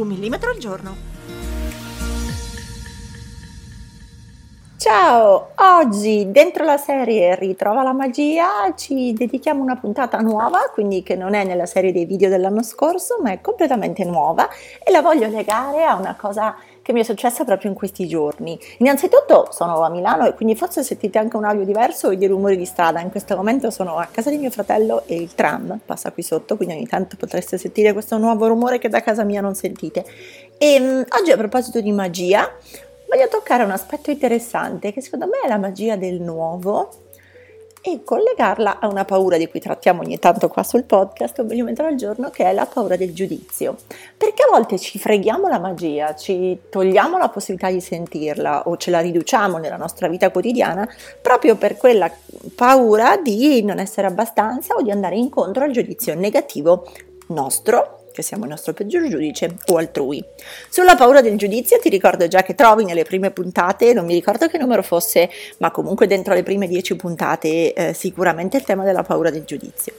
Un millimetro al giorno. Ciao, oggi dentro la serie Ritrova la magia ci dedichiamo una puntata nuova, quindi che non è nella serie dei video dell'anno scorso, ma è completamente nuova e la voglio legare a una cosa che mi è successa proprio in questi giorni. Innanzitutto sono a Milano e quindi forse sentite anche un audio diverso o dei rumori di strada. In questo momento sono a casa di mio fratello e il tram passa qui sotto, quindi ogni tanto potreste sentire questo nuovo rumore che da casa mia non sentite. E um, oggi a proposito di magia, voglio toccare un aspetto interessante che secondo me è la magia del nuovo e collegarla a una paura di cui trattiamo ogni tanto qua sul podcast un millimetro al giorno che è la paura del giudizio. Perché a volte ci freghiamo la magia ci togliamo la possibilità di sentirla o ce la riduciamo nella nostra vita quotidiana proprio per quella paura di non essere abbastanza o di andare incontro al giudizio negativo nostro che siamo il nostro peggior giudice o altrui. Sulla paura del giudizio ti ricordo già che trovi nelle prime puntate, non mi ricordo che numero fosse, ma comunque dentro le prime dieci puntate eh, sicuramente il tema della paura del giudizio.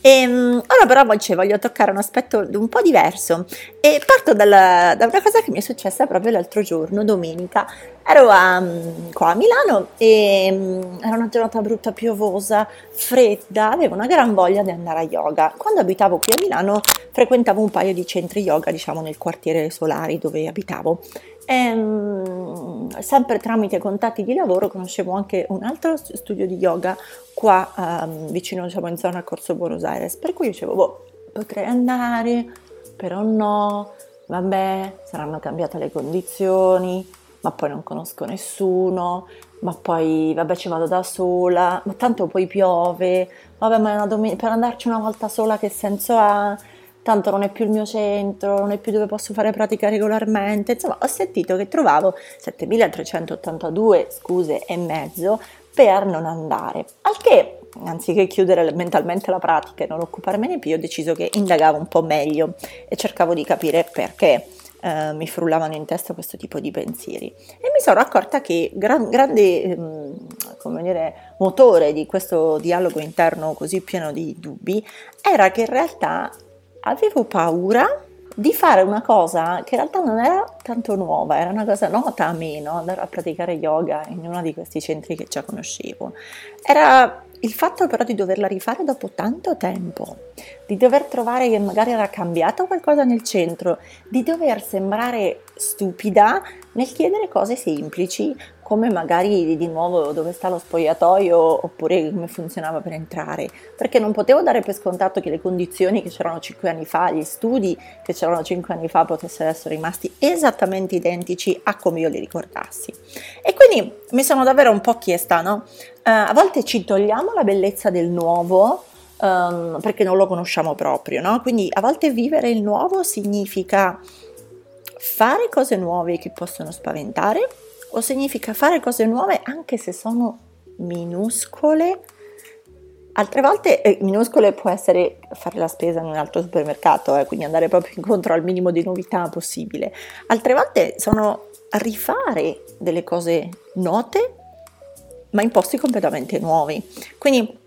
E, ehm, ora però oggi voglio toccare un aspetto un po' diverso e parto dalla, da una cosa che mi è successa proprio l'altro giorno, domenica. Ero a, qua a Milano e um, era una giornata brutta, piovosa, fredda, avevo una gran voglia di andare a yoga. Quando abitavo qui a Milano frequentavo un paio di centri yoga, diciamo nel quartiere Solari dove abitavo. E, um, sempre tramite contatti di lavoro conoscevo anche un altro studio di yoga qua um, vicino diciamo, in zona Corso Buenos Aires, per cui dicevo, boh, potrei andare, però no, vabbè, saranno cambiate le condizioni, ma poi non conosco nessuno, ma poi vabbè ci vado da sola, ma tanto poi piove, vabbè ma domen- per andarci una volta sola che senso ha? tanto non è più il mio centro, non è più dove posso fare pratica regolarmente. Insomma, ho sentito che trovavo 7382 scuse e mezzo per non andare. Al che, anziché chiudere mentalmente la pratica e non occuparmene più, ho deciso che indagavo un po' meglio e cercavo di capire perché. Uh, mi frullavano in testa questo tipo di pensieri. E mi sono accorta che gran, grande come dire, motore di questo dialogo interno così pieno di dubbi era che in realtà avevo paura di fare una cosa che in realtà non era tanto nuova, era una cosa nota a me, no? andare a praticare yoga in uno di questi centri che già conoscevo. Era il fatto però di doverla rifare dopo tanto tempo, di dover trovare che magari era cambiato qualcosa nel centro, di dover sembrare stupida nel chiedere cose semplici come magari di nuovo dove sta lo spogliatoio oppure come funzionava per entrare, perché non potevo dare per scontato che le condizioni che c'erano 5 anni fa, gli studi che c'erano 5 anni fa potessero essere rimasti esattamente identici a come io li ricordassi. E quindi mi sono davvero un po' chiesta, no? Uh, a volte ci togliamo la bellezza del nuovo um, perché non lo conosciamo proprio, no? Quindi a volte vivere il nuovo significa fare cose nuove che possono spaventare o significa fare cose nuove anche se sono minuscole. Altre volte eh, minuscole può essere fare la spesa in un altro supermercato, eh, quindi andare proprio incontro al minimo di novità possibile. Altre volte sono rifare delle cose note, ma in posti completamente nuovi. Quindi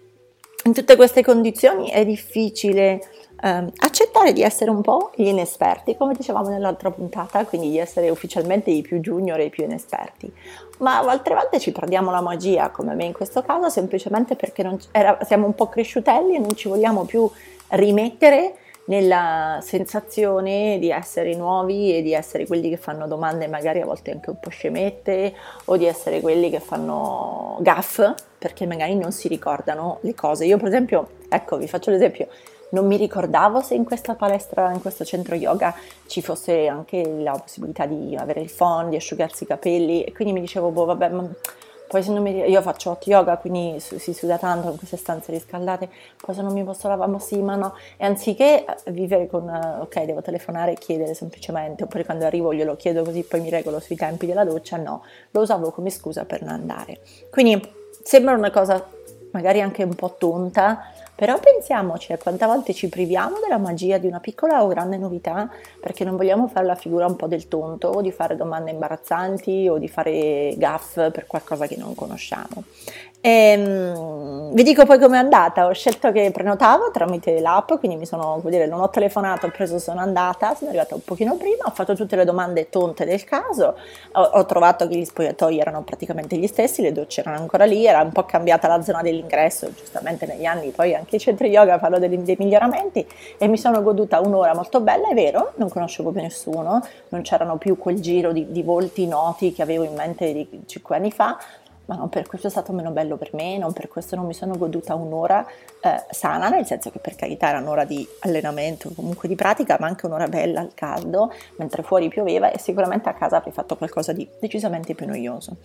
in tutte queste condizioni è difficile eh, accettare di essere un po' gli inesperti, come dicevamo nell'altra puntata, quindi di essere ufficialmente i più junior e i più inesperti. Ma altre volte ci perdiamo la magia, come me in questo caso, semplicemente perché era, siamo un po' cresciutelli e non ci vogliamo più rimettere nella sensazione di essere nuovi e di essere quelli che fanno domande magari a volte anche un po' scemette o di essere quelli che fanno gaff perché magari non si ricordano le cose. Io per esempio, ecco vi faccio l'esempio, non mi ricordavo se in questa palestra, in questo centro yoga ci fosse anche la possibilità di avere il phon, di asciugarsi i capelli. E quindi mi dicevo, boh vabbè, ma poi se non mi... io faccio hot yoga, quindi si suda tanto in queste stanze riscaldate, poi se non mi posso lavare, ma sì, ma no, e anziché eh, vivere con, eh, ok, devo telefonare e chiedere semplicemente, oppure quando arrivo glielo chiedo così poi mi regolo sui tempi della doccia, no, lo usavo come scusa per non andare. Quindi sembra una cosa magari anche un po' tonta, però pensiamoci a quante volte ci priviamo della magia di una piccola o grande novità perché non vogliamo fare la figura un po' del tonto o di fare domande imbarazzanti o di fare gaff per qualcosa che non conosciamo. E, um, vi dico poi com'è andata, ho scelto che prenotavo tramite l'app, quindi mi sono, come dire, non ho telefonato, ho preso, sono andata, sono arrivata un pochino prima, ho fatto tutte le domande tonte del caso, ho, ho trovato che gli spogliatoi erano praticamente gli stessi, le docce erano ancora lì, era un po' cambiata la zona dell'ingresso, giustamente negli anni poi anche i centri yoga fanno dei, dei miglioramenti e mi sono goduta un'ora molto bella, è vero, non conoscevo più nessuno, non c'erano più quel giro di, di volti noti che avevo in mente di 5 anni fa, ma non per questo è stato meno bello per me, non per questo non mi sono goduta un'ora eh, sana, nel senso che per carità era un'ora di allenamento, comunque di pratica, ma anche un'ora bella al caldo, mentre fuori pioveva e sicuramente a casa avrei fatto qualcosa di decisamente più noioso.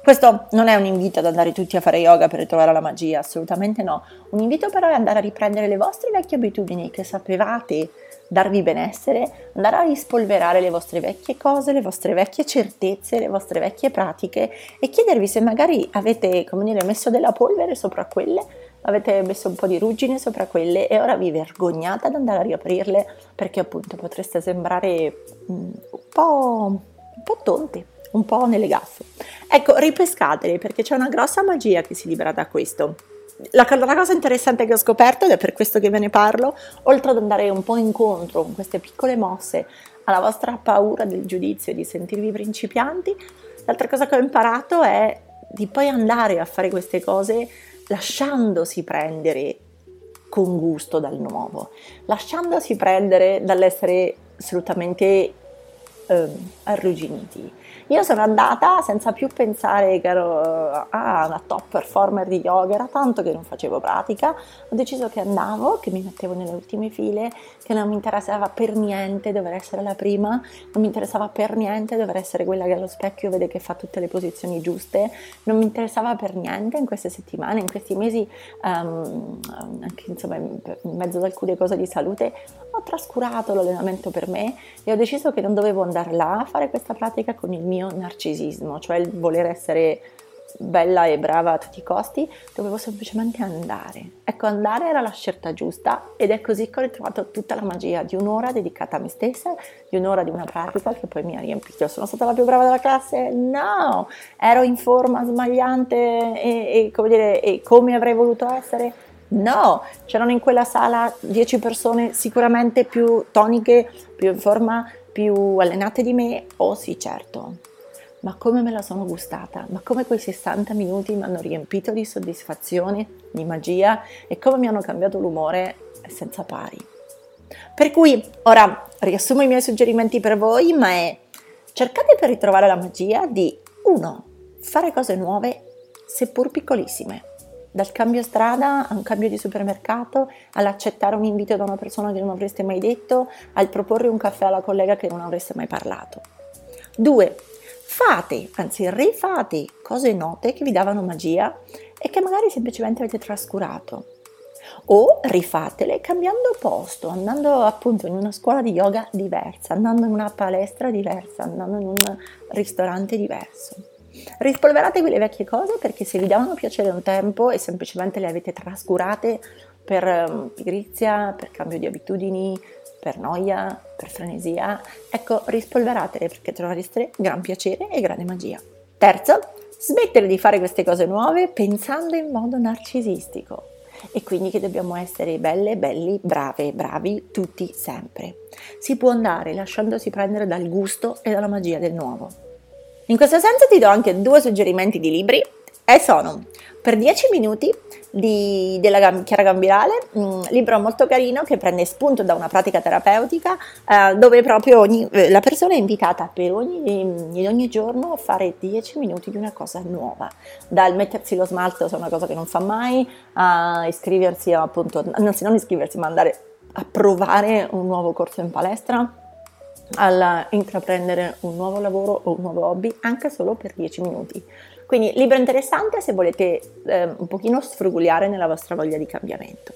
Questo non è un invito ad andare tutti a fare yoga per ritrovare la magia, assolutamente no. Un invito però è andare a riprendere le vostre vecchie abitudini che sapevate darvi benessere, andare a rispolverare le vostre vecchie cose, le vostre vecchie certezze, le vostre vecchie pratiche e chiedervi se magari avete, come dire, messo della polvere sopra quelle, avete messo un po' di ruggine sopra quelle e ora vi vergognate ad andare a riaprirle perché appunto potreste sembrare un po', un po tonti un po' nelle gaffe. Ecco, ripescatele perché c'è una grossa magia che si libera da questo la, la, cosa interessante che ho scoperto, ed è per questo che ve ne parlo, oltre ad andare un po' incontro con queste piccole mosse alla vostra paura del giudizio e di sentirvi principianti, l'altra cosa che ho imparato è di poi andare a fare queste cose lasciandosi prendere con gusto dal nuovo, lasciandosi prendere dall'essere assolutamente eh, arrugginiti. Io sono andata senza più pensare che ero ah, una top performer di yoga, era tanto che non facevo pratica, ho deciso che andavo, che mi mettevo nelle ultime file, che non mi interessava per niente dover essere la prima, non mi interessava per niente dover essere quella che allo specchio vede che fa tutte le posizioni giuste, non mi interessava per niente in queste settimane, in questi mesi, um, anche insomma in mezzo ad alcune cose di salute, ho trascurato l'allenamento per me e ho deciso che non dovevo andare là a fare questa pratica con il mio mio narcisismo, cioè il voler essere bella e brava a tutti i costi, dovevo semplicemente andare. Ecco, andare era la scelta giusta ed è così che ho ritrovato tutta la magia di un'ora dedicata a me stessa, di un'ora di una pratica che poi mi ha riempito. Sono stata la più brava della classe? No! Ero in forma smagliante e, e, come, dire, e come avrei voluto essere? No, c'erano in quella sala 10 persone sicuramente più toniche, più in forma, più allenate di me? Oh sì, certo ma come me la sono gustata, ma come quei 60 minuti mi hanno riempito di soddisfazione, di magia e come mi hanno cambiato l'umore senza pari. Per cui ora riassumo i miei suggerimenti per voi, ma è cercate per ritrovare la magia di 1. Fare cose nuove, seppur piccolissime. Dal cambio strada a un cambio di supermercato, all'accettare un invito da una persona che non avreste mai detto, al proporre un caffè alla collega che non avreste mai parlato. 2 fate, anzi rifate cose note che vi davano magia e che magari semplicemente avete trascurato. O rifatele cambiando posto, andando appunto in una scuola di yoga diversa, andando in una palestra diversa, andando in un ristorante diverso. Rispolverate quelle vecchie cose perché se vi davano piacere un tempo e semplicemente le avete trascurate per um, pigrizia, per cambio di abitudini, per noia, per frenesia, ecco, rispolveratele perché troverete gran piacere e grande magia. Terzo, smettere di fare queste cose nuove pensando in modo narcisistico e quindi che dobbiamo essere belle, belli, brave, bravi tutti sempre. Si può andare lasciandosi prendere dal gusto e dalla magia del nuovo. In questo senso ti do anche due suggerimenti di libri e sono per 10 minuti di, della Chiara Gambirale, un libro molto carino che prende spunto da una pratica terapeutica eh, dove proprio ogni, eh, la persona è invitata per ogni, in ogni giorno a fare 10 minuti di una cosa nuova, dal mettersi lo smalto, è una cosa che non fa mai, a iscriversi appunto, anzi non iscriversi ma andare a provare un nuovo corso in palestra al intraprendere un nuovo lavoro o un nuovo hobby anche solo per 10 minuti. Quindi libro interessante se volete eh, un pochino sfrugugliare nella vostra voglia di cambiamento.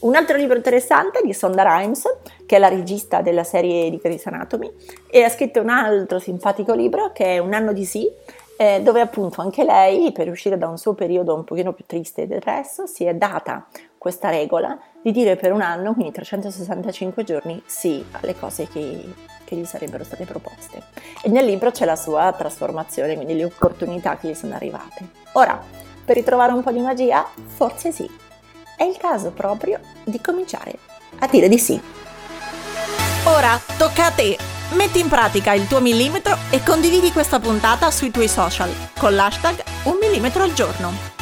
Un altro libro interessante è di Sonda Rhimes, che è la regista della serie di Grey's Anatomy, e ha scritto un altro simpatico libro che è Un anno di sì, eh, dove appunto anche lei, per uscire da un suo periodo un pochino più triste e depresso, si è data questa regola di dire per un anno, quindi 365 giorni, sì alle cose che, che gli sarebbero state proposte. E nel libro c'è la sua trasformazione, quindi le opportunità che gli sono arrivate. Ora, per ritrovare un po' di magia, forse sì è il caso proprio di cominciare a dire di sì. Ora tocca a te. Metti in pratica il tuo millimetro e condividi questa puntata sui tuoi social con l'hashtag un millimetro al giorno.